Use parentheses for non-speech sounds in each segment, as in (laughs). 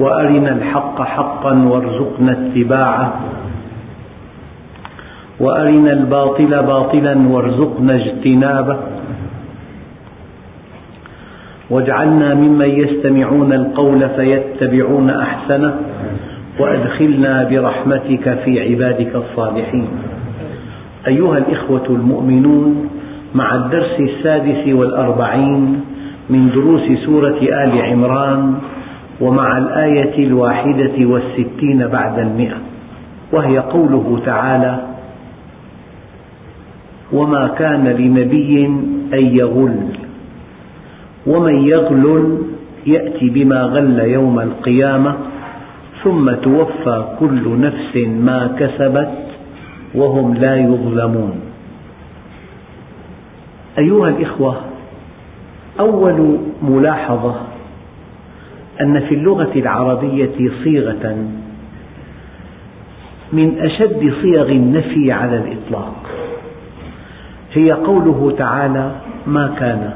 وأرنا الحق حقا وارزقنا اتباعه. وأرنا الباطل باطلا وارزقنا اجتنابه. واجعلنا ممن يستمعون القول فيتبعون أحسنه. وأدخلنا برحمتك في عبادك الصالحين. أيها الإخوة المؤمنون مع الدرس السادس والأربعين من دروس سورة آل عمران ومع الآية الواحدة والستين بعد المئة وهي قوله تعالى وما كان لنبي أن يغل ومن يغلل يأتي بما غل يوم القيامة ثم توفى كل نفس ما كسبت وهم لا يظلمون. أيها الإخوة أول ملاحظة أن في اللغة العربية صيغة من أشد صيغ النفي على الإطلاق. هي قوله تعالى ما كان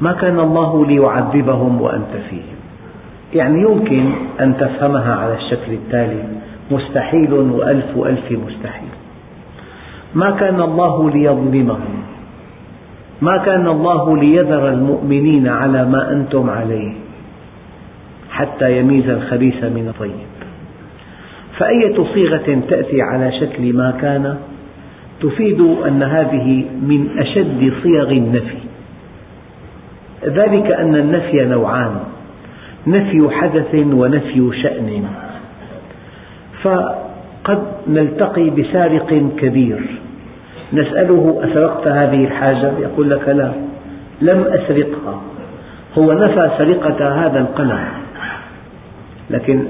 ما كان الله ليعذبهم وأنت فيهم. يعني يمكن أن تفهمها على الشكل التالي مستحيل وألف ألف مستحيل. ما كان الله ليظلمهم ما كان الله ليذر المؤمنين على ما أنتم عليه حتى يميز الخبيث من الطيب. فأية صيغة تأتي على شكل ما كان تفيد أن هذه من أشد صيغ النفي. ذلك أن النفي نوعان نفي حدث ونفي شأن. فقد نلتقي بسارق كبير. نسأله أسرقت هذه الحاجة؟ يقول لك لا لم أسرقها. هو نفى سرقة هذا القلم. لكن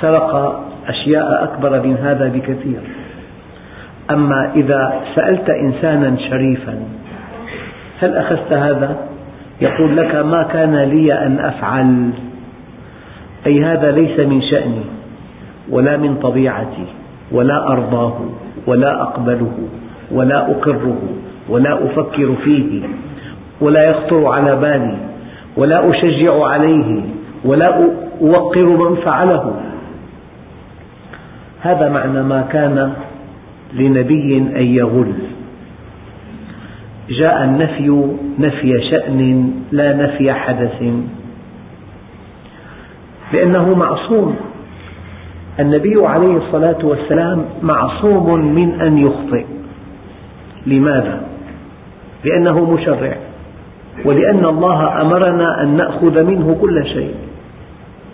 سرق أشياء أكبر من هذا بكثير أما إذا سألت إنسانا شريفا هل أخذت هذا؟ يقول لك ما كان لي أن أفعل أي هذا ليس من شأني ولا من طبيعتي ولا أرضاه ولا أقبله ولا أقره ولا أفكر فيه ولا يخطر على بالي ولا أشجع عليه ولا أوقر من فعله. هذا معنى ما كان لنبي أن يغل. جاء النفي نفي شأن لا نفي حدث. لأنه معصوم. النبي عليه الصلاة والسلام معصوم من أن يخطئ. لماذا؟ لأنه مشرع. ولأن الله أمرنا أن نأخذ منه كل شيء.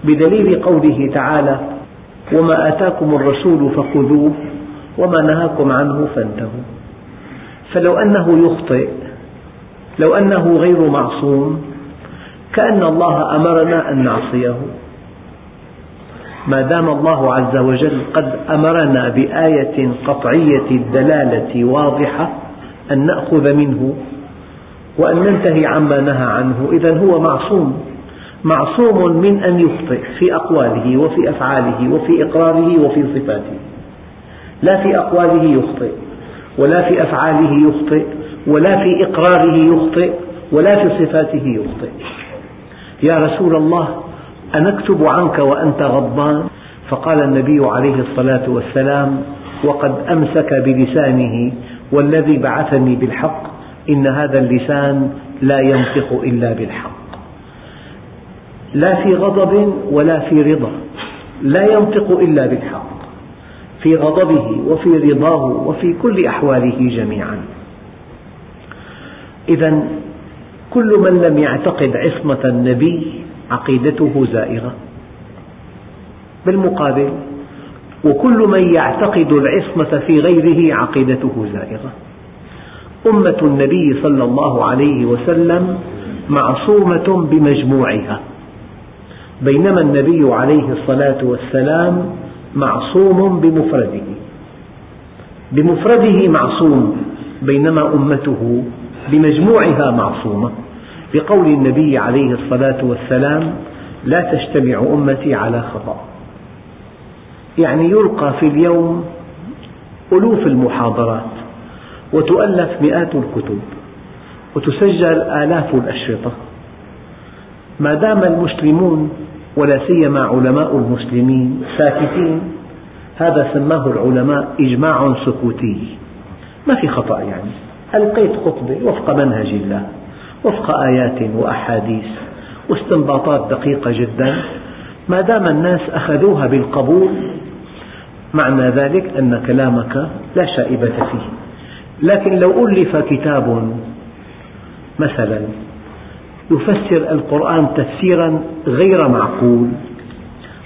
بدليل قوله تعالى وما آتاكم الرسول فخذوه وما نهاكم عنه فانتهوا. فلو أنه يخطئ لو أنه غير معصوم كأن الله أمرنا أن نعصيه. ما دام الله عز وجل قد أمرنا بآية قطعية الدلالة واضحة أن نأخذ منه وأن ننتهي عما نهى عنه إذا هو معصوم. معصوم من أن يخطئ في أقواله وفي أفعاله وفي إقراره وفي صفاته. لا في أقواله يخطئ ولا في أفعاله يخطئ ولا في إقراره يخطئ ولا في صفاته يخطئ. يا رسول الله أنكتب عنك وأنت غضبان؟ فقال النبي عليه الصلاة والسلام وقد أمسك بلسانه والذي بعثني بالحق إن هذا اللسان لا ينطق إلا بالحق. لا في غضب ولا في رضا لا ينطق إلا بالحق في غضبه وفي رضاه وفي كل أحواله جميعا. إذا كل من لم يعتقد عصمة النبي عقيدته زائغة بالمقابل وكل من يعتقد العصمة في غيره عقيدته زائغة أمة النبي صلى الله عليه وسلم معصومة بمجموعها. بينما النبي عليه الصلاة والسلام معصوم بمفرده. بمفرده معصوم بينما أمته بمجموعها معصومة. بقول النبي عليه الصلاة والسلام لا تجتمع أمتي على خطأ. يعني يلقى في اليوم ألوف المحاضرات وتؤلف مئات الكتب وتسجل آلاف الأشرطة. ما دام المسلمون ولا سيما علماء المسلمين ساكتين هذا سماه العلماء إجماع سكوتي. ما في خطأ يعني. ألقيت خطبة وفق منهج الله وفق آيات وأحاديث واستنباطات دقيقة جدا. ما دام الناس أخذوها بالقبول معنى ذلك أن كلامك لا شائبة فيه. لكن لو ألف كتاب مثلا يفسر القرآن تفسيرا غير معقول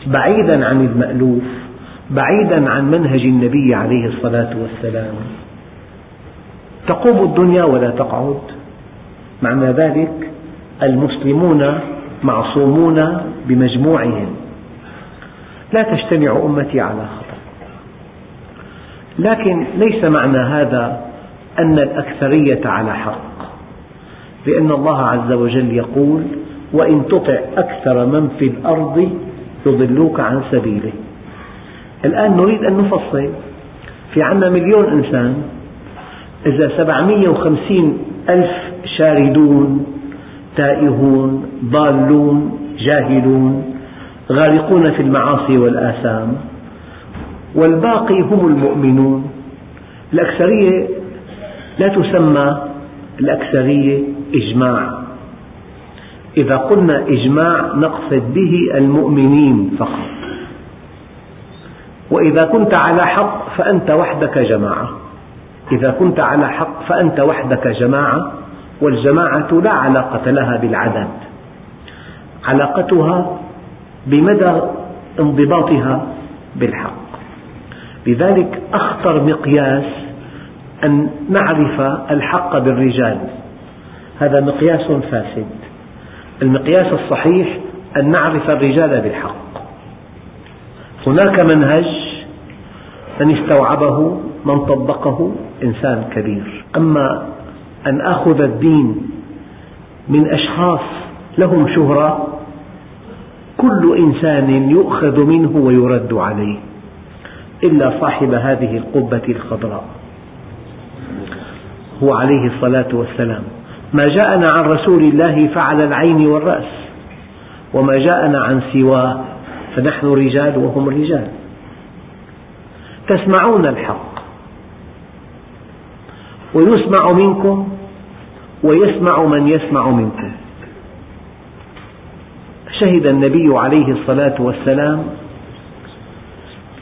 بعيدا عن المألوف بعيدا عن منهج النبي عليه الصلاة والسلام. تقوم الدنيا ولا تقعد. معنى ذلك المسلمون معصومون بمجموعهم. لا تجتمع أمتي على خطأ لكن ليس معنى هذا أن الأكثرية على حق. لأن الله عز وجل يقول وإن تطع أكثر من في الأرض يضلوك عن سبيله. الآن نريد أن نفصل. في عنا مليون إنسان إذا سبعمية وخمسين ألف شاردون تائهون ضالون جاهلون غارقون في المعاصي والآثام والباقي هم المؤمنون. الأكثرية لا تسمى الأكثرية إجماع إذا قلنا إجماع نقصد به المؤمنين فقط. وإذا كنت على حق فأنت وحدك جماعة. إذا كنت على حق فأنت وحدك جماعة والجماعة لا علاقة لها بالعدد. علاقتها بمدى انضباطها بالحق. لذلك أخطر مقياس أن نعرف الحق بالرجال. هذا مقياس فاسد. المقياس الصحيح أن نعرف الرجال بالحق. هناك منهج من استوعبه من طبقه إنسان كبير. أما أن آخذ الدين من أشخاص لهم شهرة كل إنسان يؤخذ منه ويرد عليه إلا صاحب هذه القبة الخضراء. هو عليه الصلاة والسلام. ما جاءنا عن رسول الله فعل العين والرأس وما جاءنا عن سواه فنحن رجال وهم رجال. تسمعون الحق ويسمع منكم ويسمع من يسمع منكم شهد النبي عليه الصلاة والسلام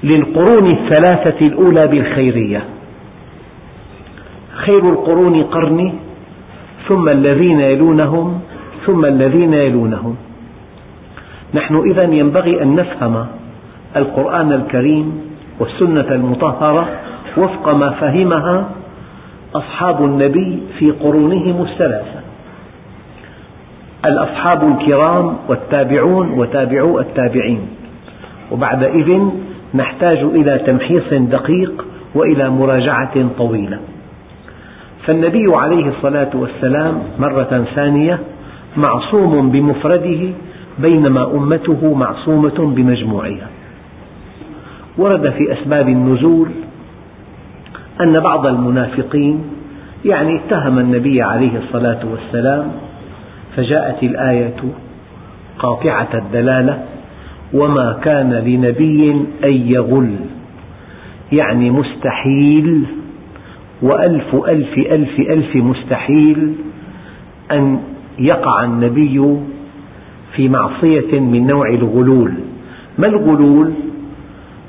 للقرون الثلاثة الأولى بالخيرية. خير القرون قرني ثم الذين يلونهم ثم الذين يلونهم. نحن إذا ينبغي أن نفهم القرآن الكريم والسنة المطهرة وفق ما فهمها أصحاب النبي في قرونهم الثلاثة. الأصحاب الكرام والتابعون وتابعو التابعين. وبعدئذ نحتاج إلى تمحيص دقيق وإلى مراجعة طويلة. فالنبي عليه الصلاة والسلام مرة ثانية معصوم بمفرده بينما أمته معصومة بمجموعها. ورد في أسباب النزول أن بعض المنافقين يعني اتهم النبي عليه الصلاة والسلام فجاءت الآية قاطعة الدلالة وما كان لنبي أن يغل يعني مستحيل وألف ألف ألف ألف مستحيل أن يقع النبي في معصية من نوع الغلول. ما الغلول؟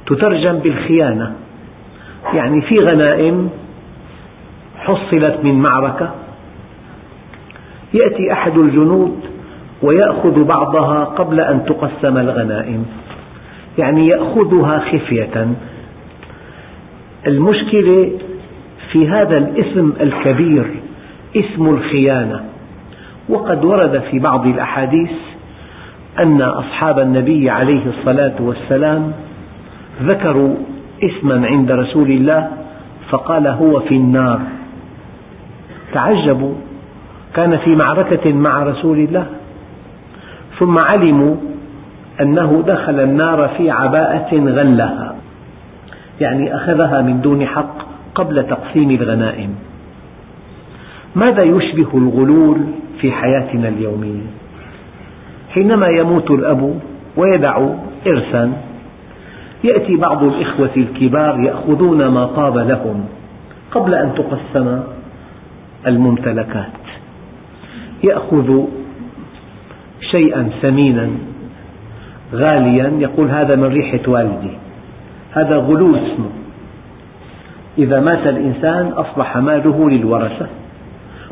تترجم بالخيانة. يعني في غنائم حصلت من معركة يأتي أحد الجنود ويأخذ بعضها قبل أن تقسم الغنائم. يعني يأخذها خفية. المشكلة في هذا الاسم الكبير اسم الخيانة. وقد ورد في بعض الأحاديث أن أصحاب النبي عليه الصلاة والسلام ذكروا اسما عند رسول الله فقال هو في النار. تعجبوا كان في معركة مع رسول الله ثم علموا أنه دخل النار في عباءة غلها يعني أخذها من دون حق. قبل تقسيم الغنائم. ماذا يشبه الغلول في حياتنا اليومية؟ حينما يموت الأب ويدع إرثا يأتي بعض الإخوة الكبار يأخذون ما طاب لهم قبل أن تقسم الممتلكات. يأخذ شيئا ثمينا غاليا يقول هذا من ريحة والدي. هذا غلول اسمه. إذا مات الإنسان أصبح ماله للورثة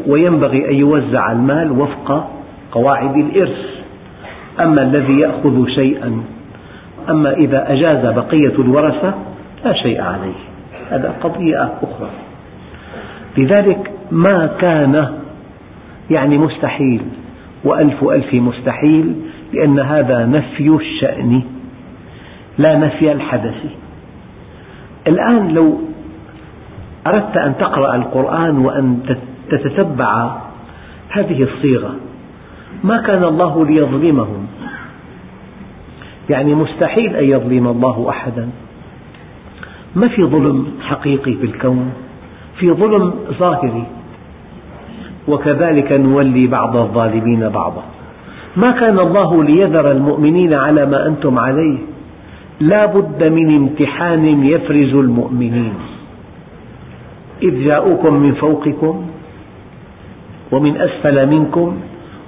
وينبغي أن يوزع المال وفق قواعد الإرث. أما الذي يأخذ شيئا أما إذا أجاز بقية الورثة لا شيء عليه. هذا قضية أخرى. لذلك ما كان يعني مستحيل وألف ألف مستحيل لأن هذا نفي الشأن لا نفي الحدث. الآن لو أردت أن تقرأ القرآن وأن تتتبع هذه الصيغة. ما كان الله ليظلمهم. يعني مستحيل أن يظلم الله أحدا. ما في ظلم حقيقي في الكون؟ في ظلم ظاهري. وكذلك نولي بعض الظالمين بعضا. ما كان الله ليذر المؤمنين على ما أنتم عليه؟ لا بد من امتحان يفرز المؤمنين. إذ جاءوكم من فوقكم ومن أسفل منكم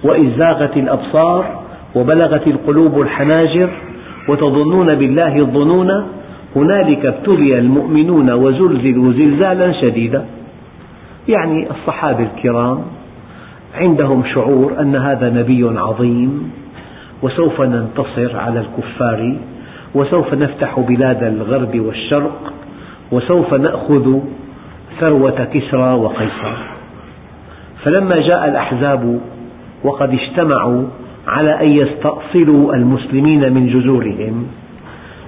وإذ زاغت الأبصار وبلغت القلوب الحناجر وتظنون بالله الظنون هنالك ابتلي المؤمنون وزلزلوا زلزالا شديدا. يعني الصحابة الكرام عندهم شعور أن هذا نبي عظيم وسوف ننتصر على الكفار وسوف نفتح بلاد الغرب والشرق وسوف نأخذ ثروة كسرى وقيصر. فلما جاء الأحزاب وقد اجتمعوا على أن يستأصلوا المسلمين من جذورهم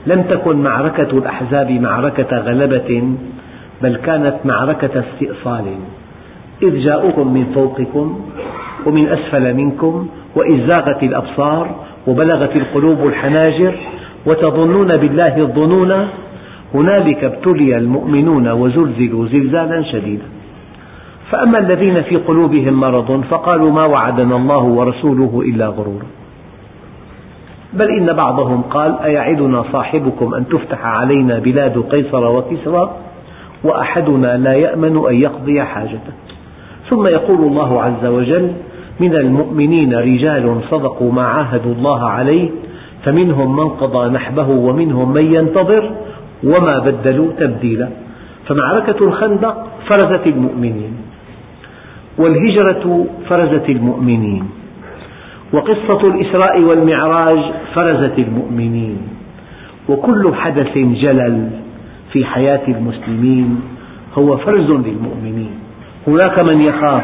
لم تكن معركة الأحزاب معركة غلبة بل كانت معركة استئصال. إذ جاءوكم من فوقكم ومن أسفل منكم وإذ زاغت الأبصار وبلغت القلوب الحناجر وتظنون بالله الظنون هنالك ابتلي المؤمنون وزلزلوا زلزالا شديدا. فأما الذين في قلوبهم مرض فقالوا ما وعدنا الله ورسوله إلا غرورا. بل إن بعضهم قال أيعدنا صاحبكم أن تفتح علينا بلاد قيصر وكسرى وأحدنا لا يأمن أن يقضي حاجته. ثم يقول الله عز وجل من المؤمنين رجال صدقوا ما عاهدوا الله عليه فمنهم من قضى نحبه ومنهم من ينتظر وما بدلوا تبديلا. فمعركة الخندق فرزت المؤمنين والهجرة فرزت المؤمنين وقصة الإسراء والمعراج فرزت المؤمنين وكل حدث جلل في حياة المسلمين هو فرز للمؤمنين. هناك من يخاف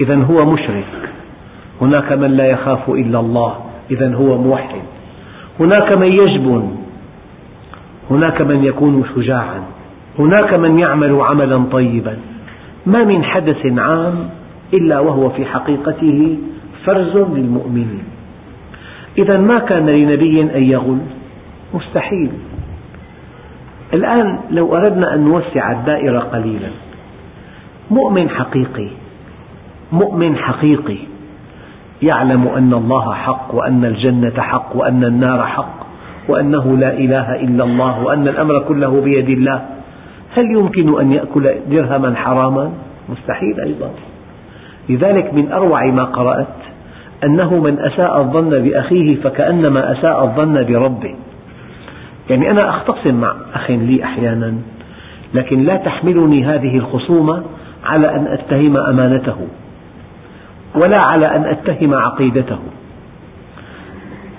إذا هو مشرك. هناك من لا يخاف إلا الله إذا هو موحد. هناك من يجبن هناك من يكون شجاعا هناك من يعمل عملا طيبا. ما من حدث عام إلا وهو في حقيقته فرز للمؤمنين. إذا ما كان لنبي أن يغل؟ مستحيل. الآن لو أردنا أن نوسع الدائرة قليلا. مؤمن حقيقي مؤمن حقيقي يعلم أن الله حق وأن الجنة حق وأن النار حق. وأنه لا إله إلا الله وأن الأمر كله بيد الله. هل يمكن أن يأكل درهما حراما؟ مستحيل أيضا. لذلك من أروع ما قرأت أنه من أساء الظن بأخيه فكأنما أساء الظن بربه. يعني أنا أختصم مع أخ لي أحيانا لكن لا تحملني هذه الخصومة على أن أتهم أمانته ولا على أن أتهم عقيدته.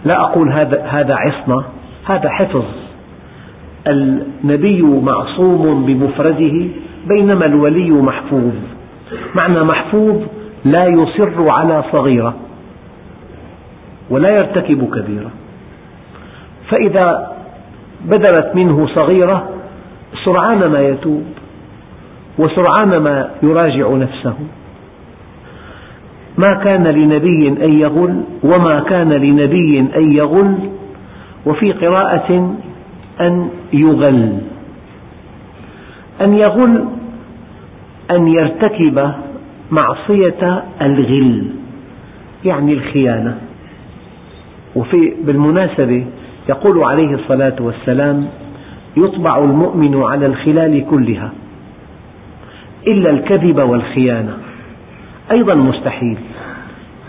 لا أقول هذا, هذا عصمة هذا حفظ. النبي معصوم بمفرده بينما الولي محفوظ. معنى محفوظ لا يصر على صغيرة ولا يرتكب كبيرة. فإذا بدرت منه صغيرة سرعان ما يتوب وسرعان ما يراجع نفسه. ما كان لنبي أن يغل وما كان لنبي أن يغل وفي قراءة أن يغل أن يغل أن يرتكب معصية الغل يعني الخيانة. وفي بالمناسبة يقول عليه الصلاة والسلام يطبع المؤمن على الخلال كلها إلا الكذب والخيانة. أيضا مستحيل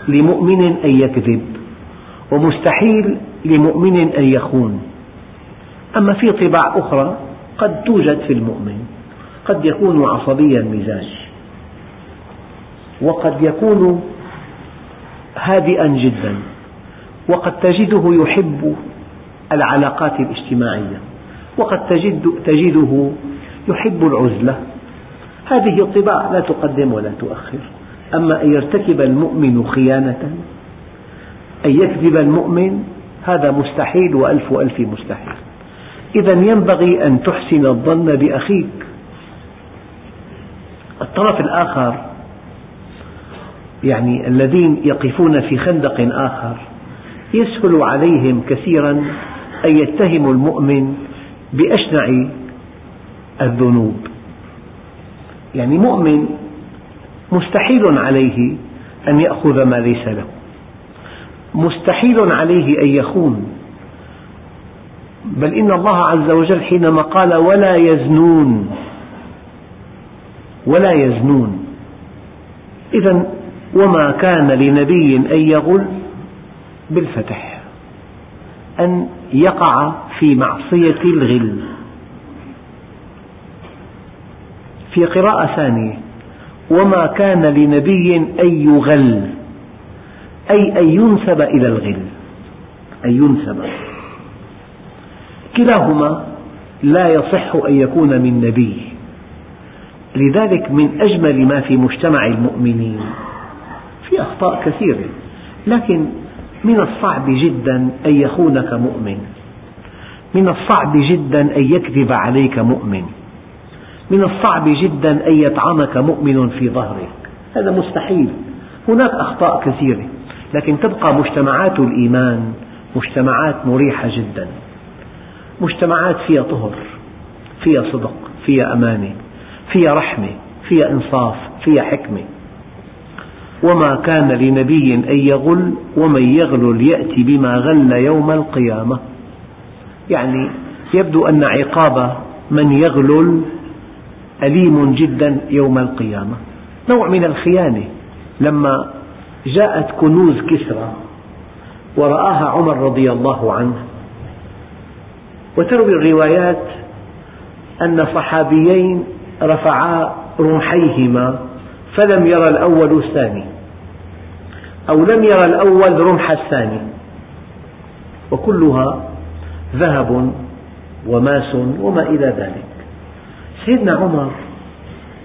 لمؤمن أن يكذب ومستحيل لمؤمن أن يخون. أما في طباع أخرى قد توجد في المؤمن قد يكون عصبيا المزاج وقد يكون هادئا جدا. وقد تجده يحب العلاقات الاجتماعية. وقد تجد تجده يحب العزلة. هذه الطباع لا تقدم ولا تؤخر. أما أن يرتكب المؤمن خيانة أن يكذب المؤمن هذا مستحيل وألف ألف مستحيل. إذا ينبغي أن تحسن الظن بأخيك. الطرف الآخر يعني الذين يقفون في خندق آخر يسهل عليهم كثيرا أن يتهموا المؤمن بأشنع الذنوب. يعني مؤمن مستحيل عليه أن يأخذ ما ليس له. مستحيل عليه أن يخون. بل إن الله عز وجل حينما قال ولا يزنون ولا يزنون. إذا وما كان لنبي أن يغل بالفتح أن يقع في معصية الغل. في قراءة ثانية وما كان لنبي أن يغل. أي أن ينسب إلى الغل. أن ينسب. كلاهما لا يصح أن يكون من نبي لذلك من أجمل ما في مجتمع المؤمنين. في أخطاء كثيرة. لكن من الصعب جدا أن يخونك مؤمن. من الصعب جدا أن يكذب عليك مؤمن. من الصعب جدا أن يطعنك مؤمن في ظهرك. هذا مستحيل. هناك أخطاء كثيرة. لكن تبقى مجتمعات الإيمان مجتمعات مريحة جدا. مجتمعات فيها طهر فيها صدق فيها أمانة فيها رحمة فيها إنصاف فيها حكمة. وما كان لنبي أن يغل ومن يغل يأتي بما غل يوم القيامة. يعني يبدو أن عقاب من يغلل أليم جدا يوم القيامة. نوع من الخيانة. لما جاءت كنوز كسرى ورآها عمر رضي الله عنه. وتروي الروايات أن صحابيين رفعا رمحيهما فلم يرى الأول الثاني أو لم يرى الأول رمح الثاني. وكلها ذهب وماس وما إلى ذلك. سيدنا عمر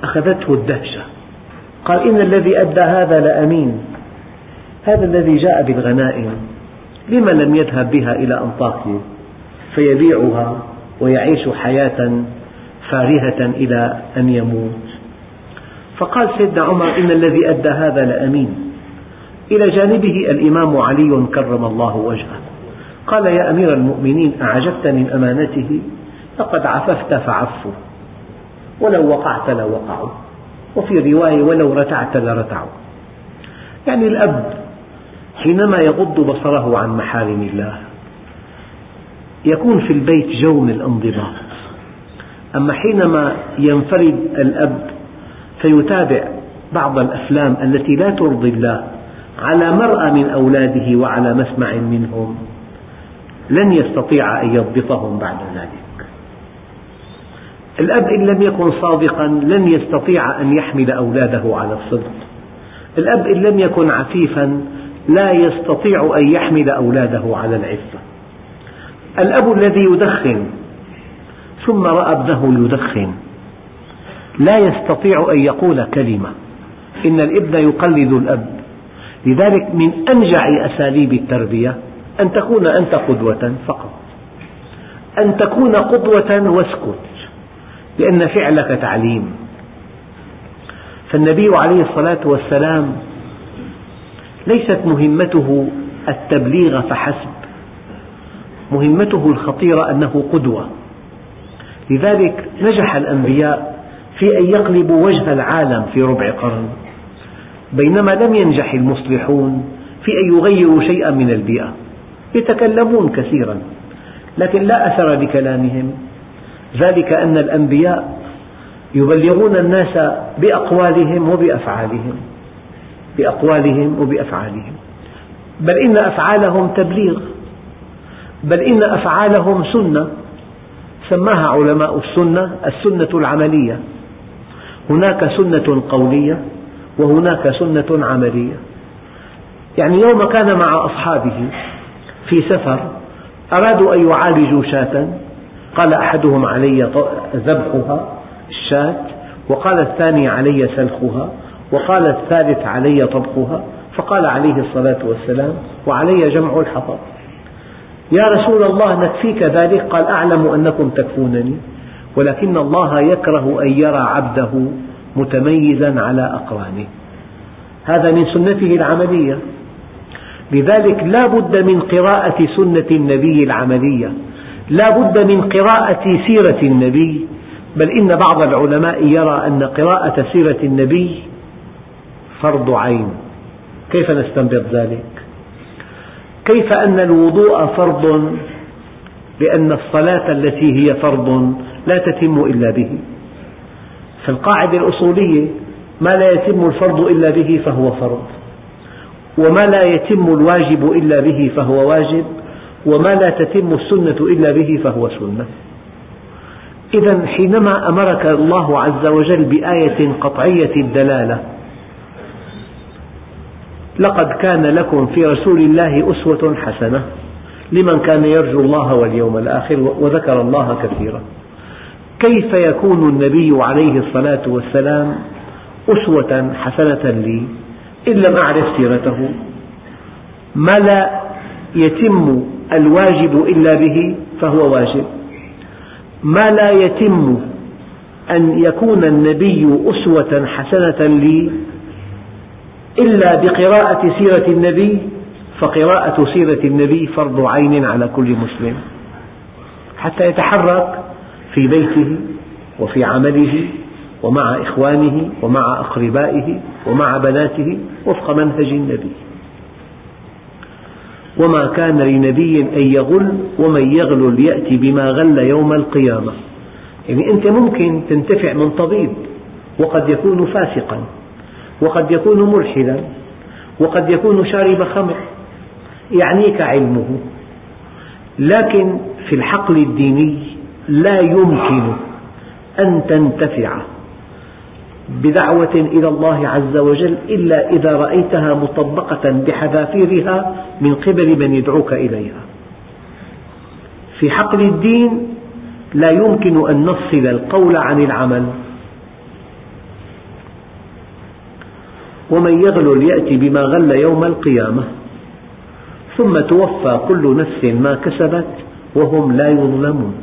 أخذته الدهشة قال إن الذي أدى هذا لأمين. هذا الذي جاء بالغنائم لما لم يذهب بها إلى أنطاكيا فيبيعها ويعيش حياة فارهة إلى أن يموت. فقال سيدنا عمر إن الذي أدى هذا لأمين. إلى جانبه الإمام علي كرم الله وجهه. قال يا أمير المؤمنين أعجبت من أمانته؟ لقد عففت فعفوا ولو وقعت لوقعوا. وفي رواية ولو رتعت لرتعوا. يعني الأب حينما يغض بصره عن محارم الله يكون في البيت جو من الانضباط. أما حينما ينفرد الأب فيتابع بعض الأفلام التي لا ترضي الله على مرأى من أولاده وعلى مسمع منهم لن يستطيع أن يضبطهم بعد ذلك. الأب إن لم يكن صادقا لن يستطيع أن يحمل أولاده على الصدق. الأب إن لم يكن عفيفا لا يستطيع أن يحمل أولاده على العفة. الأب الذي يدخن ثم رأى ابنه يدخن لا يستطيع أن يقول كلمة. إن الابن يقلد الأب. لذلك من أنجع أساليب التربية أن تكون أنت قدوة فقط. أن تكون قدوة واسكت لأن فعلك تعليم. فالنبي عليه الصلاة والسلام ليست مهمته التبليغ فحسب. مهمته الخطيرة أنه قدوة. لذلك نجح الأنبياء في أن يقلبوا وجه العالم في ربع قرن بينما لم ينجح المصلحون في أن يغيروا شيئا من البيئة. يتكلمون كثيرا لكن لا أثر لكلامهم. ذلك أن الأنبياء يبلغون الناس بأقوالهم وبأفعالهم. بأقوالهم وبأفعالهم. بل إن أفعالهم تبليغ. بل إن أفعالهم سنة. سماها علماء السنة السنة العملية. هناك سنة قولية وهناك سنة عملية. يعني يوم كان مع أصحابه في سفر أرادوا أن يعالجوا شاة. قال أحدهم علي ذبحها الشاة. وقال الثاني علي سلخها. وقال الثالث علي طبخها فقال عليه الصلاة والسلام وعلي جمع الحطب. يا رسول الله نكفيك ذلك قال أعلم أنكم تكفونني ولكن الله يكره أن يرى عبده متميزا على أقرانه. هذا من سنته العملية. لذلك لا بد من قراءة سنة النبي العملية. لا بد من قراءة سيرة النبي. بل إن بعض العلماء يرى أن قراءة سيرة النبي فرض عين. كيف نستنبط ذلك؟ كيف أن الوضوء فرض لأن الصلاة التي هي فرض لا تتم إلا به؟ فالقاعدة الأصولية ما لا يتم الفرض إلا به فهو فرض وما لا يتم الواجب إلا به فهو واجب وما لا تتم السنة إلا به فهو سنة. إذا حينما أمرك الله عز وجل بآية قطعية الدلالة لقد كان لكم في رسول الله أسوة حسنة لمن كان يرجو الله واليوم الآخر وذكر الله كثيرا. كيف يكون النبي عليه الصلاة والسلام أسوة حسنة لي إن لم أعرف سيرته؟ ما لا يتم الواجب إلا به فهو واجب. ما لا يتم أن يكون النبي أسوة حسنة لي إلا بقراءة سيرة النبي فقراءة سيرة النبي فرض عين على كل مسلم. حتى يتحرك في بيته وفي عمله ومع إخوانه ومع أقربائه ومع بناته وفق منهج النبي. وما كان لنبي أن يغل ومن يغل ليأتي بما غل يوم القيامة. يعني أنت ممكن تنتفع من طبيب وقد يكون فاسقا. وقد يكون ملحدا وقد يكون شارب خمر يعنيك علمه. لكن في الحقل الديني لا يمكن أن تنتفع بدعوة إلى الله عز وجل إلا إذا رأيتها مطبقة بحذافيرها من قبل من يدعوك إليها. في حقل الدين لا يمكن أن نفصل القول عن العمل. ومن يغل يأتي بما غل يوم القيامة. ثم توفى كل نفس ما كسبت وهم لا يظلمون.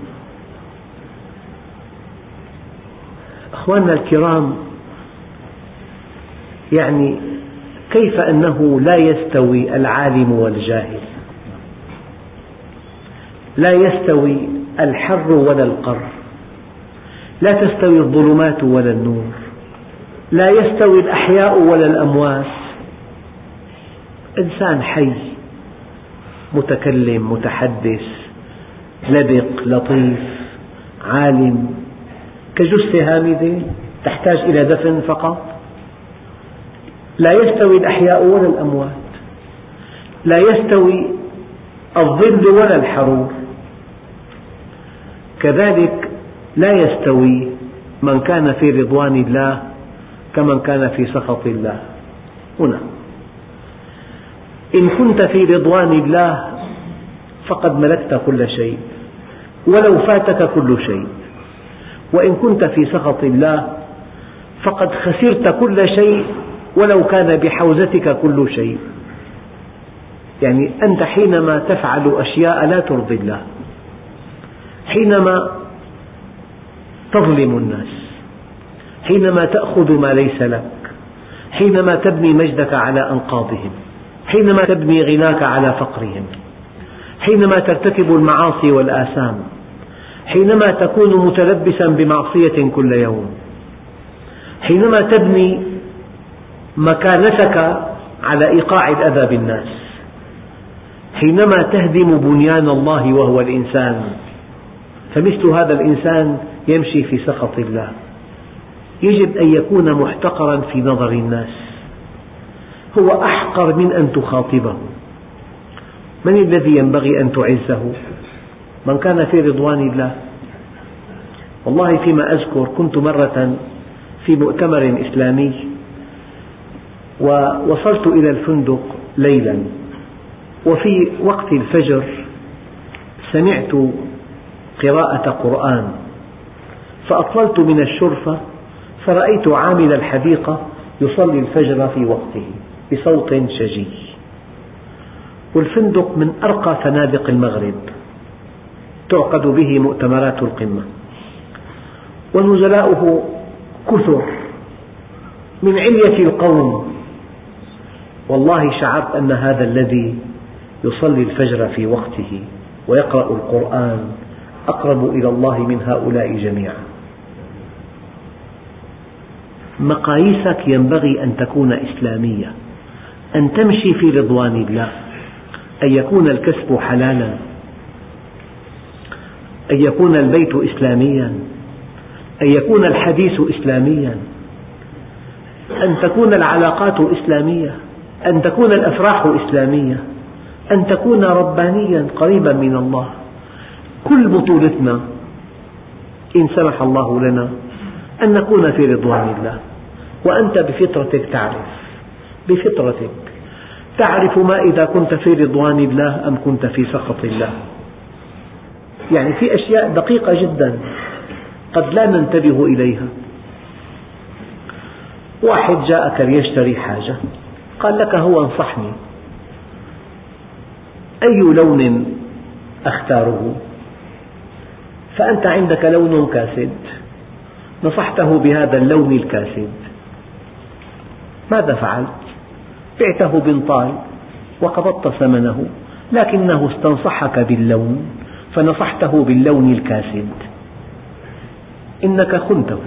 أخواننا الكرام يعني كيف أنه لا يستوي العالم والجاهل؟ لا يستوي الحر ولا القر لا تستوي الظلمات ولا النور. لا يستوي الأحياء ولا الأموات. إنسان حي متكلم متحدث لبق لطيف عالم. كجثة هامدة تحتاج إلى دفن فقط. لا يستوي الأحياء ولا الأموات. لا يستوي الظل ولا الحرور. كذلك لا يستوي من كان في رضوان الله كمن كان في سخط الله. هنا. إن كنت في رضوان الله فقد ملكت كل شيء. ولو فاتك كل شيء. وإن كنت في سخط الله فقد خسرت كل شيء ولو كان بحوزتك كل شيء. يعني أنت حينما تفعل أشياء لا ترضي الله حينما تظلم الناس. حينما تأخذ ما ليس لك حينما تبني مجدك على أنقاضهم حينما تبني غناك على فقرهم حينما ترتكب المعاصي والآثام حينما تكون متلبسا بمعصية كل يوم حينما تبني مكانتك على إيقاع الأذى بالناس حينما تهدم بنيان الله وهو الإنسان فمثل هذا الإنسان يمشي في سخط الله. يجب أن يكون محتقرا في نظر الناس. هو أحقر من أن تخاطبه. من الذي ينبغي أن تعزه؟ من كان في رضوان الله؟ والله فيما أذكر كنت مرة في مؤتمر إسلامي ووصلت إلى الفندق ليلا. وفي وقت الفجر سمعت قراءة قرآن فأطللت من الشرفة فرأيت عامل الحديقة يصلي الفجر في وقته بصوت شجي. والفندق من أرقى فنادق المغرب. تعقد به مؤتمرات القمة. ونزلاؤه كثر من علية القوم. والله شعرت أن هذا الذي يصلي الفجر في وقته ويقرأ القرآن أقرب إلى الله من هؤلاء جميعا. مقاييسك ينبغي أن تكون إسلامية. أن تمشي في رضوان الله. أن يكون الكسب حلالا. أن يكون البيت إسلاميا. أن يكون الحديث إسلاميا. أن تكون العلاقات إسلامية. أن تكون الأفراح إسلامية. أن تكون ربانيا قريبا من الله. كل بطولتنا إن سمح الله لنا أن نكون في رضوان الله. وأنت بفطرتك تعرف. بفطرتك. تعرف ما إذا كنت في رضوان الله أم كنت في سخط الله. يعني في أشياء دقيقة جدا قد لا ننتبه إليها. واحد جاءك ليشتري حاجة. قال لك هو انصحني. أي لون أختاره؟ فأنت عندك لون كاسد. نصحته بهذا اللون الكاسد. ماذا فعلت؟ بعته بنطال وقبضت ثمنه لكنه استنصحك باللون فنصحته باللون الكاسد. إنك خنته.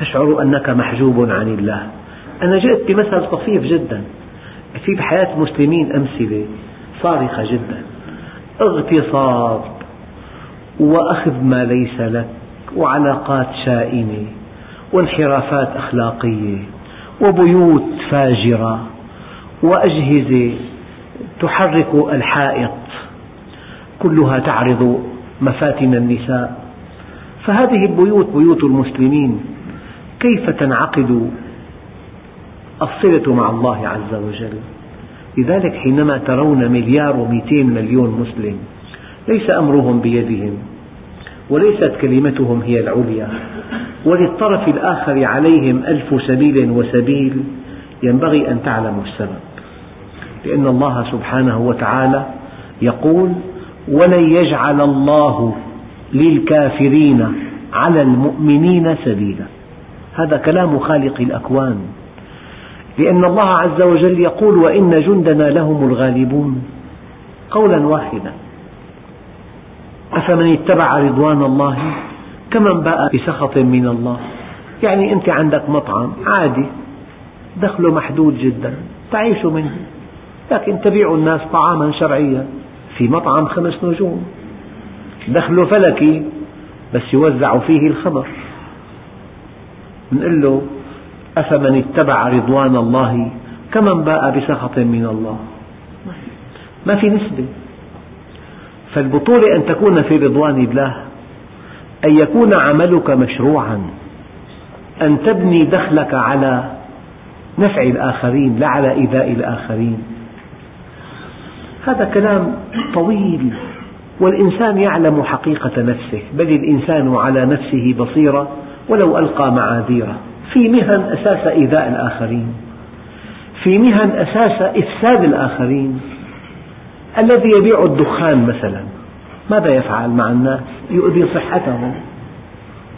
تشعر أنك محجوب عن الله. أنا جئت بمثل طفيف جدا. في بحياة المسلمين أمثلة صارخة جدا. اغتصاب وأخذ ما ليس لك وعلاقات شائنة وانحرافات أخلاقية. وبيوت فاجرة وأجهزة تحرك الحائط كلها تعرض مفاتن النساء. فهذه البيوت بيوت المسلمين كيف تنعقد الصلة مع الله عز وجل؟ لذلك حينما ترون مليار ومئتين مليون مسلم ليس أمرهم بيدهم وليست كلمتهم هي العليا. وللطرف الآخر عليهم ألف سبيل وسبيل ينبغي أن تعلموا السبب. لأن الله سبحانه وتعالى يقول ولن يجعل الله للكافرين على المؤمنين سبيلا. هذا كلام خالق الأكوان. لأن الله عز وجل يقول وإن جندنا لهم الغالبون. قولا واحدا أفمن اتبع رضوان الله كمن باء بسخط من الله. يعني أنت عندك مطعم عادي دخله محدود جدا تعيش منه. لكن تبيع الناس طعاما شرعيا في مطعم خمس نجوم. دخله فلكي بس يوزع فيه الخمر. نقول له أفمن اتبع رضوان الله؟ كمن باء بسخط من الله؟ ما في نسبة. فالبطولة أن تكون في رضوان الله أن يكون عملك مشروعا أن تبني دخلك على نفع الآخرين لا على إيذاء الآخرين. هذا كلام طويل والإنسان يعلم حقيقة نفسه بل الإنسان على نفسه بصيرة ولو ألقى معاذيره. في مهن أساس إيذاء الآخرين في مهن أساس إفساد الآخرين. الذي يبيع الدخان مثلا ماذا يفعل مع الناس؟ يؤذي صحتهم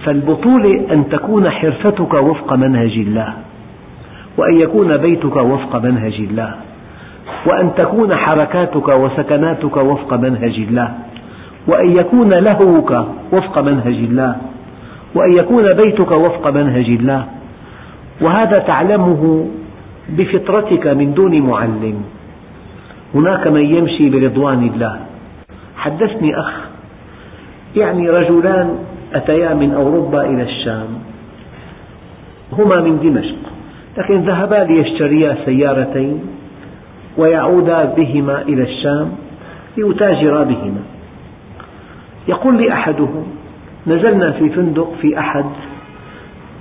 فالبطولة أن تكون حرفتك وفق منهج الله وأن يكون بيتك وفق منهج الله وأن تكون حركاتك وسكناتك وفق منهج الله وأن يكون لهوك وفق منهج الله وأن يكون بيتك وفق منهج الله. وهذا تعلمه بفطرتك من دون معلم. هناك من يمشي برضوان الله. حدثني أخ يعني رجلان أتيا من أوروبا إلى الشام. هما من دمشق. لكن ذهبا ليشتريا سيارتين ويعودا بهما إلى الشام ليتاجرا بهما. يقول لي أحدهم نزلنا في فندق في أحد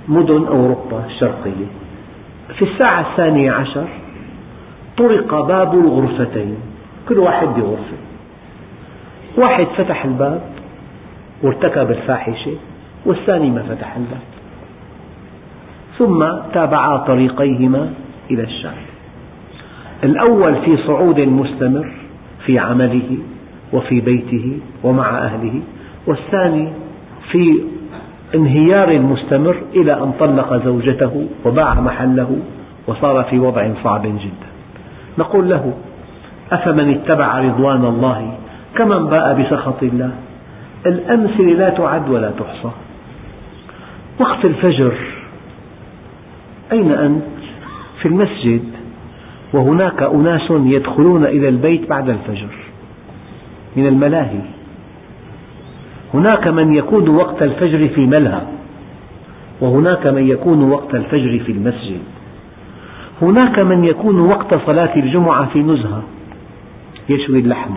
مدن أوروبا الشرقية. في الساعة الثانية عشر طرق باب الغرفتين كل واحد بغرفة. واحد فتح الباب وارتكب الفاحشة والثاني ما فتح الباب ثم تابعا طريقيهما إلى الشام الأول في صعود مستمر في عمله وفي بيته ومع أهله والثاني في انهيار مستمر إلى أن طلق زوجته وباع محله وصار في وضع صعب جدا. نقول له أفمن اتبع رضوان الله كمن باء بسخط الله؟ الأمثلة لا تعد ولا تحصى. وقت الفجر أين أنت؟ في المسجد. وهناك أناس يدخلون إلى البيت بعد الفجر من الملاهي. هناك من يكون وقت الفجر في ملهى. وهناك من يكون وقت الفجر في المسجد. هناك من يكون وقت صلاة الجمعة في نزهة. يشوي اللحم.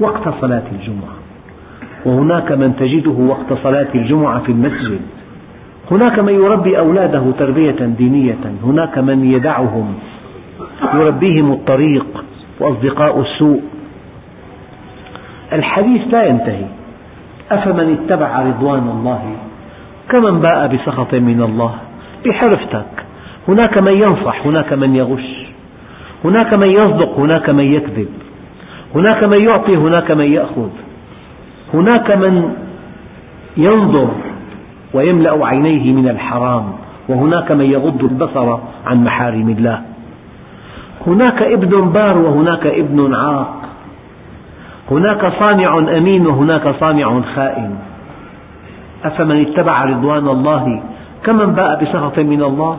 وقت صلاة الجمعة. وهناك من تجده وقت صلاة الجمعة في المسجد. هناك من يربي أولاده تربية دينية. هناك من يدعهم يربيهم الطريق وأصدقاء السوء. الحديث لا ينتهي. أفمن اتبع رضوان الله؟ كمن باء بسخط من الله؟ بحرفتك. هناك من ينصح هناك من يغش. هناك من يصدق هناك من يكذب. هناك من يعطي هناك من يأخذ. هناك من ينظر ويملأ عينيه من الحرام وهناك من يغض البصر عن محارم الله. هناك ابن بار وهناك ابن عاق. هناك صانع أمين وهناك صانع خائن. أفمن اتبع رضوان الله؟ كمن باء بسخط من الله؟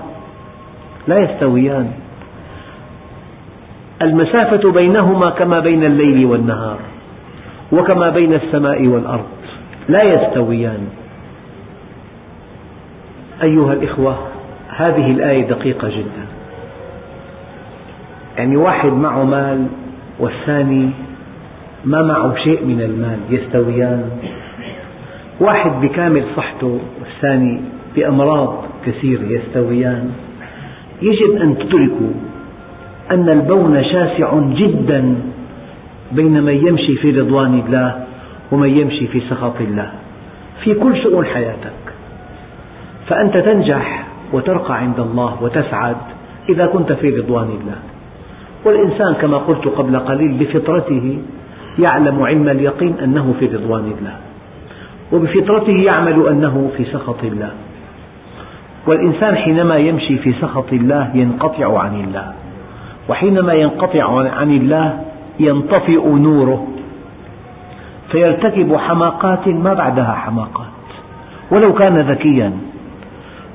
لا يستويان. المسافة بينهما كما بين الليل والنهار. وكما بين السماء والأرض لا يستويان. أيها الإخوة هذه الآية دقيقة جدا. يعني واحد معه مال والثاني ما معه شيء من المال يستويان. واحد بكامل صحته والثاني بأمراض كثيرة يستويان. يجب أن تدركوا أن البون شاسع جدا بين من يمشي في رضوان الله ومن يمشي في سخط الله. في كل شؤون حياتك. فأنت تنجح وترقى عند الله وتسعد إذا كنت في رضوان الله. والإنسان كما قلت قبل قليل بفطرته يعلم علم اليقين أنه في رضوان الله. وبفطرته يعمل أنه في سخط الله. والإنسان حينما يمشي في سخط الله ينقطع عن الله. وحينما ينقطع عن الله ينطفئ نوره فيرتكب حماقات ما بعدها حماقات. ولو كان ذكيا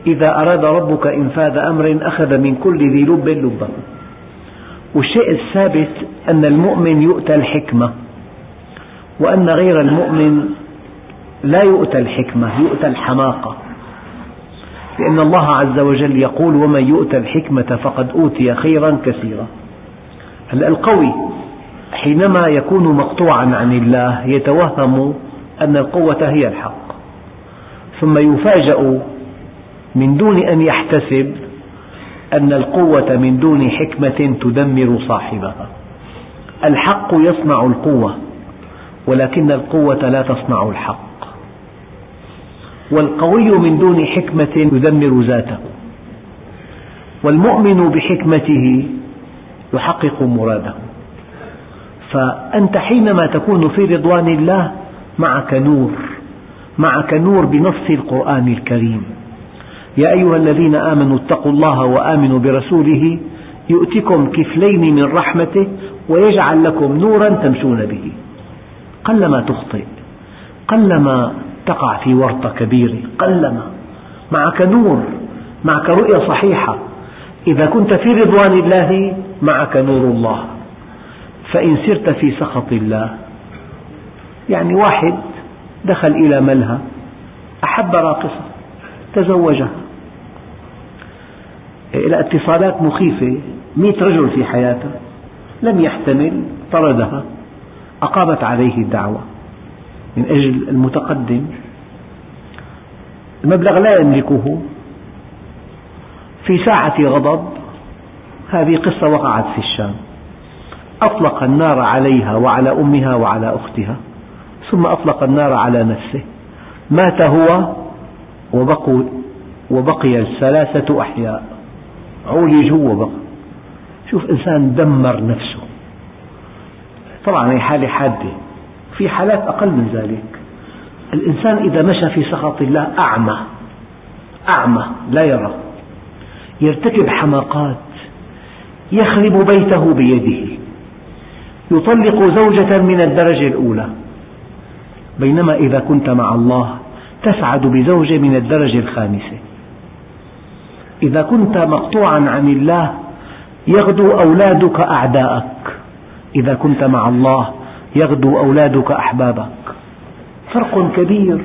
إذا أراد ربك إنفاذ أمر أخذ من كل ذي لب لبه. والشيء الثابت أن المؤمن يؤتى الحكمة وأن غير المؤمن لا يؤتى الحكمة يؤتى الحماقة. لأن الله عز وجل يقول ومن يؤتى الحكمة فقد أوتي خيرا كثيرا. هلأ القوي حينما يكون مقطوعا عن الله يتوهم أن القوة هي الحق. ثم يفاجأ من دون أن يحتسب أن القوة من دون حكمة تدمر صاحبها. الحق يصنع القوة ولكن القوة لا تصنع الحق. والقوي من دون حكمة يدمر ذاته والمؤمن بحكمته يحقق مراده. فأنت حينما تكون في رضوان الله معك نور معك نور بنص القرآن الكريم. يا أيها الذين آمنوا اتقوا الله وآمنوا برسوله يؤتكم كفلين من رحمته ويجعل لكم نورا تمشون به. قلما تخطئ قلما تقع في ورطة كبيرة قلما. معك نور معك رؤية صحيحة. إذا كنت في رضوان الله معك نور الله. فإن سرت في سخط الله. يعني واحد دخل إلى ملهى أحب راقصة تزوجها. إلى اتصالات مخيفة مئة رجل في حياته لم يحتمل طردها. أقامت عليه الدعوة من أجل المتقدم. المبلغ لا يملكه. في ساعة غضب هذه قصة وقعت في الشام. أطلق النار عليها وعلى أمها وعلى أختها ثم أطلق النار على نفسه. مات هو وبقوا وبقي الثلاثة أحياء. عولجوا وبقى. شوف إنسان دمر نفسه. طبعا هي حالة حادة. في حالات أقل من ذلك. الإنسان إذا مشى في سخط الله أعمى أعمى لا يرى. يرتكب حماقات. يخرب بيته بيده. يطلق زوجة من الدرجة الأولى. بينما إذا كنت مع الله تسعد بزوجة من الدرجة الخامسة. إذا كنت مقطوعا عن الله يغدو أولادك أعداءك. إذا كنت مع الله يغدو أولادك أحبابك. فرق كبير.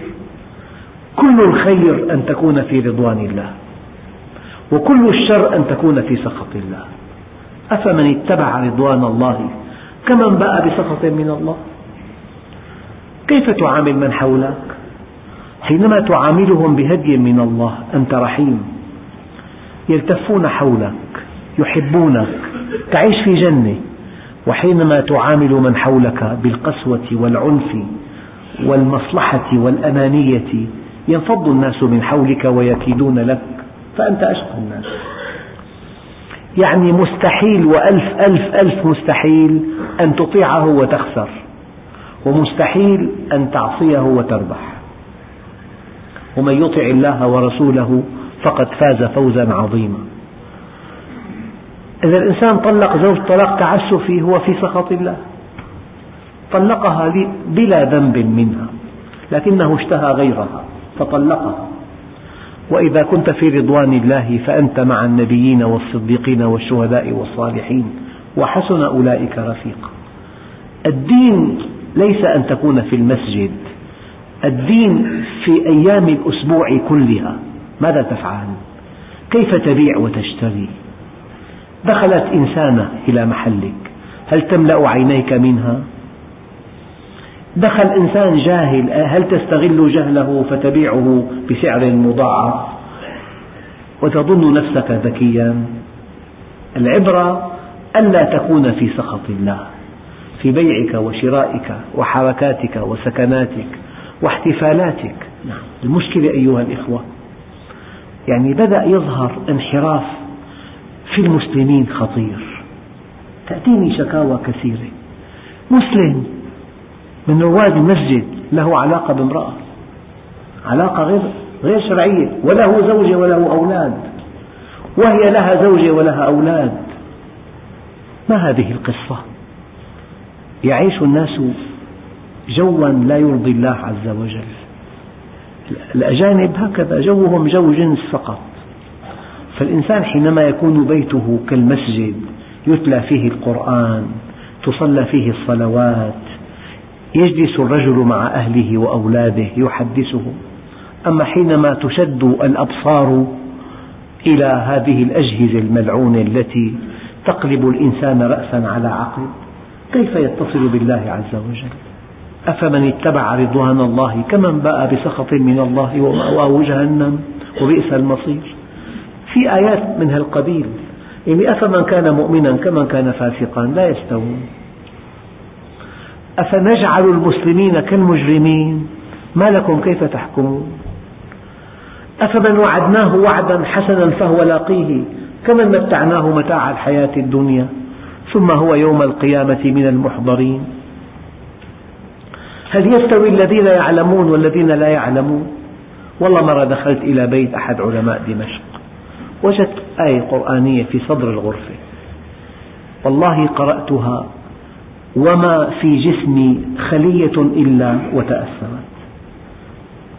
كل الخير أن تكون في رضوان الله وكل الشر أن تكون في سخط الله. أفمن اتبع رضوان الله؟ كمن باء بسخط من الله. كيف تعامل من حولك؟ حينما تعاملهم بهدي من الله أنت رحيم. يلتفون حولك يحبونك تعيش في جنة. وحينما تعامل من حولك بالقسوة والعنف والمصلحة والأنانية ينفض الناس من حولك ويكيدون لك فأنت أشقى الناس. يعني مستحيل وألف ألف ألف مستحيل أن تطيعه وتخسر ومستحيل أن تعصيه وتربح ومن يطع الله ورسوله فقد فاز فوزا عظيما. إذا الإنسان طلق زوج طلاق تعسفي هو في سخط الله. طلقها بلا ذنب منها لكنه اشتهى غيرها فطلقها. وإذا كنت في رضوان الله فأنت مع النبيين والصديقين والشهداء والصالحين وحسن أولئك رفيقا الدين ليس أن تكون في المسجد الدين في أيام الأسبوع كلها ماذا تفعل؟ كيف تبيع وتشتري؟ دخلت إنسانة إلى محلك هل تملأ عينيك منها؟ دخل إنسان جاهل هل تستغل جهله فتبيعه بسعر مضاعف؟ وتظن نفسك ذكيا. العبرة ألا تكون في سخط الله في بيعك وشرائك وحركاتك وسكناتك واحتفالاتك. نعم. المشكلة أيها الإخوة يعني بدأ يظهر انحراف في المسلمين خطير. تأتيني شكاوى كثيرة. مسلم من رواد المسجد له علاقة بامرأة. علاقة غير غير شرعية. وله زوجة وله أولاد. وهي لها زوجة ولها أولاد. ما هذه القصة؟ يعيش الناس جوا لا يرضي الله عز وجل. الأجانب هكذا جوهم جو جنس فقط. فالإنسان حينما يكون بيته كالمسجد يتلى فيه القرآن تصلى فيه الصلوات يجلس الرجل مع أهله وأولاده يحدثهم أما حينما تشد الأبصار إلى هذه الأجهزة الملعونة التي تقلب الإنسان رأسا على عقل كيف يتصل بالله عز وجل؟ أفمن اتبع رضوان الله؟ كمن باء بسخط من الله ومأواه جهنم وبئس المصير؟ في آيات من هالقبيل. يعني أفمن كان مؤمنا كمن كان فاسقا؟ لا يستوون. أفنجعل المسلمين كالمجرمين؟ ما لكم كيف تحكمون؟ أفمن وعدناه وعدا حسنا فهو لاقيه كمن متعناه متاع الحياة الدنيا ثم هو يوم القيامة من المحضرين. هل يستوي الذين يعلمون والذين لا يعلمون؟ والله مرة دخلت إلى بيت أحد علماء دمشق. وجدت آية قرآنية في صدر الغرفة. والله قرأتها وما في جسمي خلية إلا وتأثرت.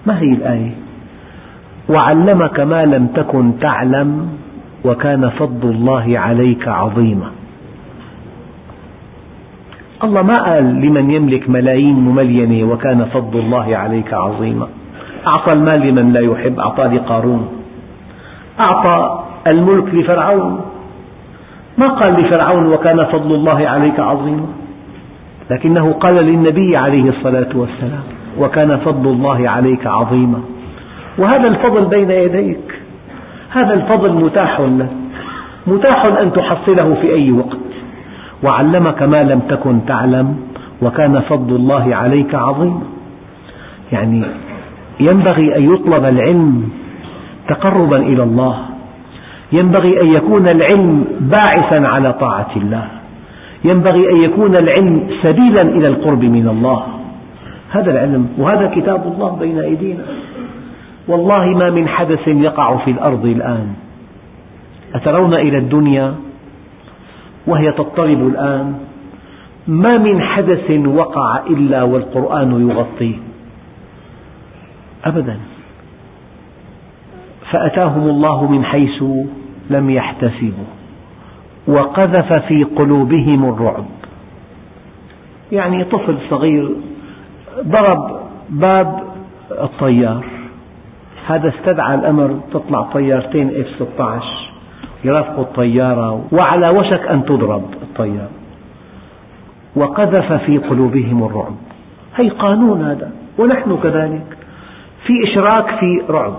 ما هي الآية؟ وعلمك ما لم تكن تعلم وكان فضل الله عليك عظيما. الله ما قال لمن يملك ملايين مملينة وكان فضل الله عليك عظيما. أعطى المال لمن لا يحب أعطى لقارون. أعطى الملك لفرعون. ما قال لفرعون وكان فضل الله عليك عظيما؟ لكنه قال للنبي عليه الصلاة والسلام وكان فضل الله عليك عظيما. وهذا الفضل بين يديك. هذا الفضل متاح لك. متاح أن تحصله في أي وقت. وعلمك ما لم تكن تعلم وكان فضل الله عليك عظيما. يعني ينبغي أن يطلب العلم تقربا إلى الله. ينبغي أن يكون العلم باعثا على طاعة الله. ينبغي أن يكون العلم سبيلا إلى القرب من الله. هذا العلم وهذا كتاب الله بين أيدينا. والله ما من حدث يقع في الأرض الآن. أترون إلى الدنيا وهي تضطرب الآن. ما من حدث وقع إلا والقرآن يغطيه أبدا. فأتاهم الله من حيث لم يحتسبوا. وقذف في قلوبهم الرعب. يعني طفل صغير ضرب باب الطيار. هذا استدعى الأمر تطلع طيارتين اف 16 يرافقوا الطيارة وعلى وشك أن تضرب الطيارة وقذف في قلوبهم الرعب. هي قانون هذا ونحن كذلك في إشراك في رعب.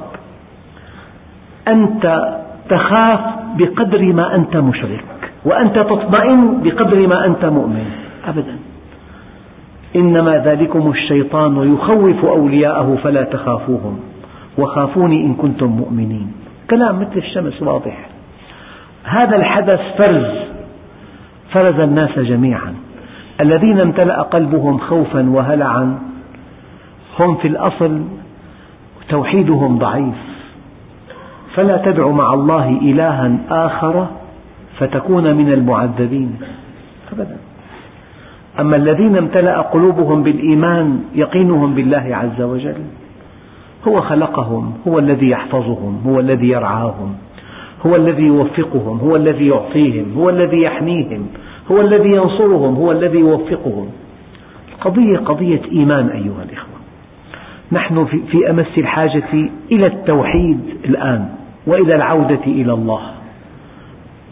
أنت تخاف بقدر ما أنت مشرك وأنت تطمئن بقدر ما أنت مؤمن. أبدا. إنما ذلكم الشيطان يخوف أولياءه فلا تخافوهم وخافوني إن كنتم مؤمنين. كلام مثل الشمس واضح. هذا الحدث فرز فرز الناس جميعا. الذين امتلأ قلبهم خوفا وهلعا هم في الأصل توحيدهم ضعيف. فلا تدع مع الله إلها آخر فتكون من المعذبين. أبدا. أما الذين امتلأ قلوبهم بالإيمان يقينهم بالله عز وجل. هو خلقهم هو الذي يحفظهم هو الذي يرعاهم هو الذي يوفقهم هو الذي يعطيهم هو الذي يحميهم هو الذي ينصرهم هو الذي يوفقهم. القضية قضية إيمان أيها الإخوة. نحن في أمس الحاجة إلى التوحيد الآن. وإلى العودة إلى الله.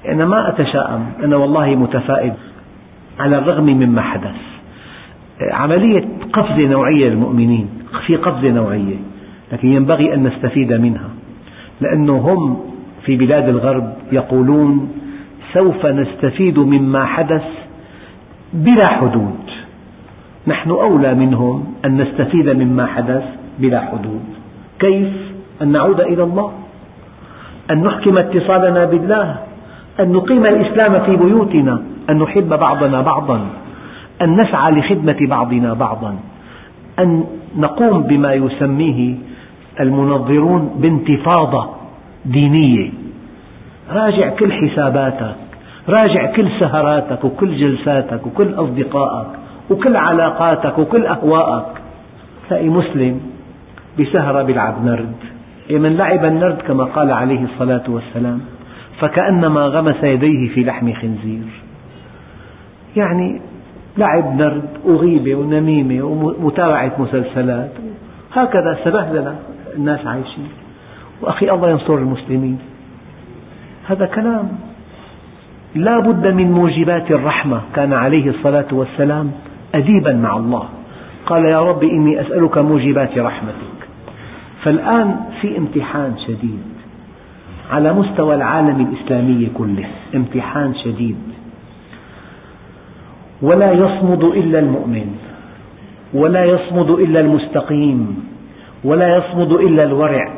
أنا ما أتشائم أنا والله متفائل على الرغم مما حدث. عملية قفزة نوعية للمؤمنين في قفزة نوعية لكن ينبغي أن نستفيد منها. لأنه هم في بلاد الغرب يقولون سوف نستفيد مما حدث بلا حدود. نحن أولى منهم أن نستفيد مما حدث بلا حدود. كيف؟ أن نعود إلى الله. أن نحكم اتصالنا بالله أن نقيم الإسلام في بيوتنا أن نحب بعضنا بعضا أن نسعى لخدمة بعضنا بعضا أن نقوم بما يسميه المنظرون بانتفاضة دينية. راجع كل حساباتك راجع كل سهراتك وكل جلساتك وكل أصدقائك وكل علاقاتك وكل أهواءك. تلاقي مسلم بسهرة بيلعب نرد. من لعب النرد كما قال عليه الصلاة والسلام فكأنما غمس يديه في لحم خنزير. يعني لعب نرد وغيبة ونميمة ومتابعة مسلسلات. هكذا سبهللة الناس عايشين. وأخي الله ينصر المسلمين. هذا كلام. لا بد من موجبات الرحمة كان عليه الصلاة والسلام أديبا مع الله. قال يا رب إني أسألك موجبات رحمتك. فالآن في امتحان شديد على مستوى العالم الإسلامي كله. امتحان شديد. ولا يصمد إلا المؤمن. ولا يصمد إلا المستقيم. ولا يصمد إلا الورع.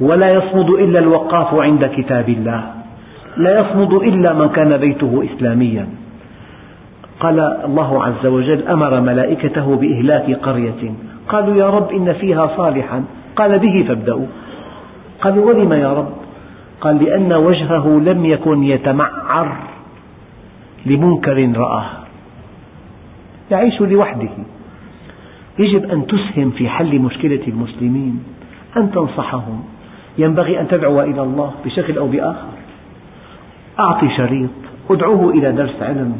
ولا يصمد إلا الوقاف عند كتاب الله. لا يصمد إلا من كان بيته إسلاميا. قال الله عز وجل أمر ملائكته بإهلاك قرية. قالوا يا رب إن فيها صالحا. قال به فابدأوا. قالوا ولم يا رب؟ قال لأن وجهه لم يكن يتمعر لمنكر رآه. يعيش لوحده. يجب أن تسهم في حل مشكلة المسلمين أن تنصحهم. ينبغي أن تدعو إلى الله بشكل أو بآخر. أعطي شريط. ادعوه إلى درس علم.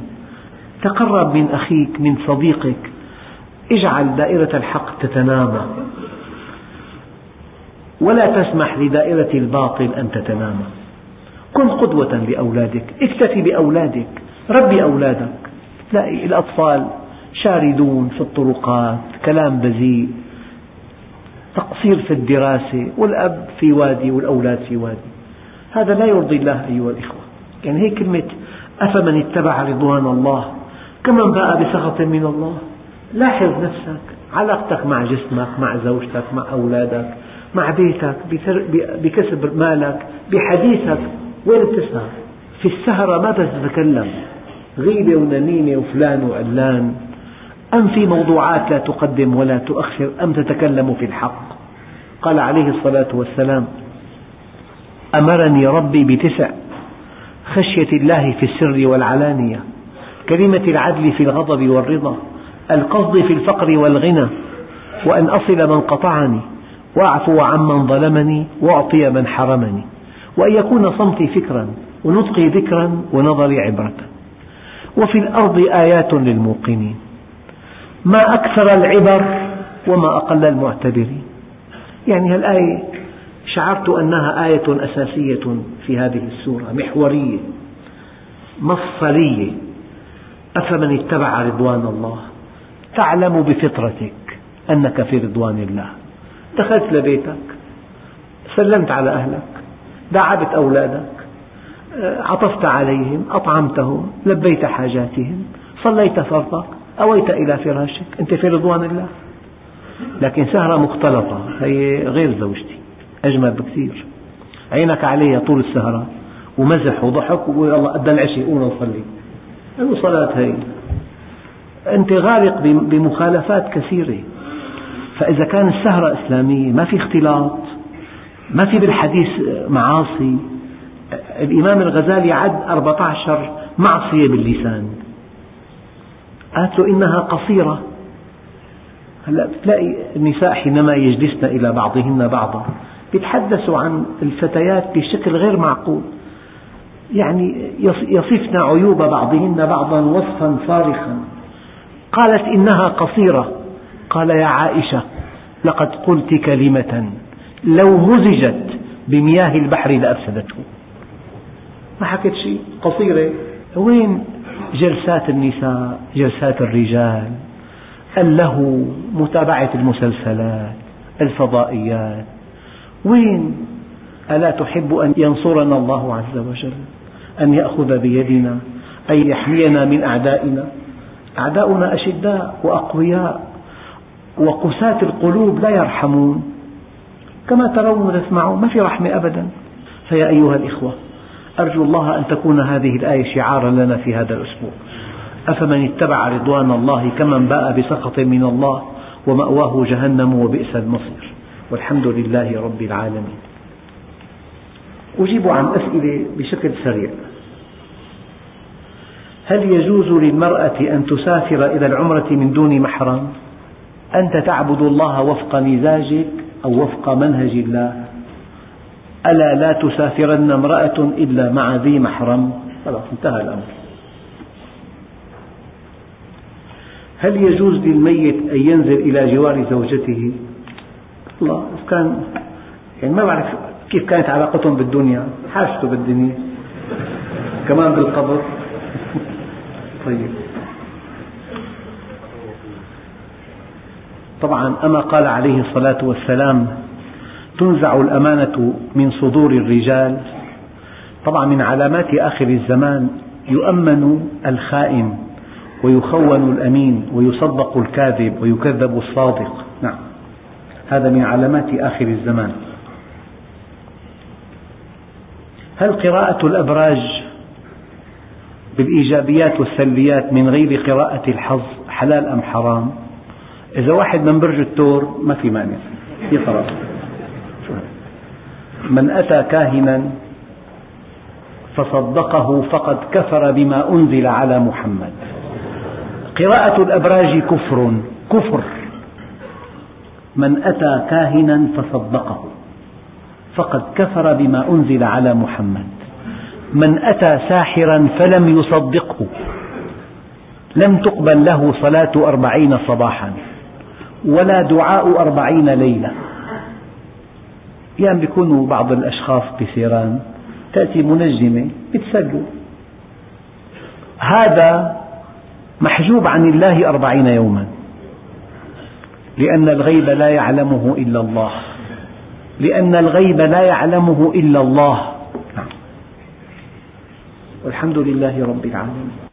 تقرب من أخيك من صديقك. اجعل دائرة الحق تتنامى. ولا تسمح لدائرة الباطل أن تتنامى. كن قدوة لأولادك اكتفي بأولادك ربي أولادك. تلاقي الأطفال شاردون في الطرقات كلام بذيء تقصير في الدراسة والأب في وادي والأولاد في وادي. هذا لا يرضي الله أيها الإخوة. يعني هي كلمة أفمن اتبع رضوان الله؟ كمن باء بسخط من الله؟ لاحظ نفسك علاقتك مع جسمك مع زوجتك مع أولادك. مع بيتك بكسب مالك بحديثك وين بتسهر في السهرة ما تتكلم غيبة ونميمة وفلان وعلان. أم في موضوعات لا تقدم ولا تؤخر أم تتكلم في الحق؟ قال عليه الصلاة والسلام أمرني ربي بتسع خشية الله في السر والعلانية كلمة العدل في الغضب والرضا القصد في الفقر والغنى وأن أصل من قطعني. وأعفو عمن ظلمني وأعطي من حرمني. وأن يكون صمتي فكرا ونطقي ذكرا ونظري عبرة. وفي الأرض آيات للموقنين. ما أكثر العبر وما أقل المعتبرين. يعني هالآية شعرت أنها آية أساسية في هذه السورة محورية مفصلية. أفمن اتبع رضوان الله؟ تعلم بفطرتك أنك في رضوان الله. دخلت لبيتك سلمت على أهلك داعبت أولادك عطفت عليهم أطعمتهم لبيت حاجاتهم صليت فرضك أويت إلى فراشك أنت في رضوان الله. لكن سهرة مختلطة هي غير زوجتي أجمل بكثير. عينك عليها طول السهرة ومزح وضحك الله أدى العشاء قوم نصلي أي صلاة هي. أنت غارق بمخالفات كثيرة. فإذا كان السهرة إسلامية ما في اختلاط ما في بالحديث معاصي. الإمام الغزالي عد 14 معصية باللسان. قالت له إنها قصيرة. هلا بتلاقي النساء حينما يجلسن إلى بعضهن بعضا يتحدثوا عن الفتيات بشكل غير معقول. يعني يصفن عيوب بعضهن بعضا وصفا صارخا. قالت إنها قصيرة. قال يا عائشة لقد قلت كلمة لو مزجت بمياه البحر لأفسدته. ما حكيت شيء؟ قصيرة. وين جلسات النساء جلسات الرجال؟ اللهو متابعة المسلسلات الفضائيات؟ وين؟ ألا تحب أن ينصرنا الله عز وجل؟ أن يأخذ بيدنا؟ أن يحمينا من أعدائنا؟ أعداؤنا أشداء وأقوياء. وقساة القلوب لا يرحمون. كما ترون وتسمعون ما في رحمة أبدا. فيا أيها الإخوة أرجو الله أن تكون هذه الآية شعارا لنا في هذا الأسبوع. أفمن اتبع رضوان الله كمن باء بسخط من الله ومأواه جهنم وبئس المصير. والحمد لله رب العالمين. أجيب عن أسئلة بشكل سريع. هل يجوز للمرأة أن تسافر إلى العمرة من دون محرم؟ أنت تعبد الله وفق مزاجك أو وفق منهج الله. ألا لا تسافرن امرأة إلا مع ذي محرم. خلاص انتهى الأمر. هل يجوز للميت أن ينزل إلى جوار زوجته؟ الله كان يعني ما بعرف كيف كانت علاقتهم بالدنيا. حاجته بالدنيا. كمان بالقبر. (laughs) طيب. طبعا أما قال عليه الصلاة والسلام تنزع الأمانة من صدور الرجال. طبعا من علامات آخر الزمان يؤمن الخائن ويخون الأمين ويصدق الكاذب ويكذب الصادق. نعم. هذا من علامات آخر الزمان. هل قراءة الأبراج بالإيجابيات والسلبيات من غير قراءة الحظ حلال أم حرام؟ إذا واحد من برج الثور ما في مانع. يقرأ من أتى كاهنا فصدقه فقد كفر بما أنزل على محمد. قراءة الأبراج كفر كفر. من أتى كاهنا فصدقه فقد كفر بما أنزل على محمد. من أتى ساحرا فلم يصدقه. لم تقبل له صلاة أربعين صباحا. ولا دعاء أربعين ليلة. أحيانا يكونوا بعض الأشخاص بسيران تأتي منجمة يتسلوا هذا محجوب عن الله أربعين يوما. لأن الغيب لا يعلمه إلا الله. لأن الغيب لا يعلمه إلا الله. نعم. والحمد لله رب العالمين.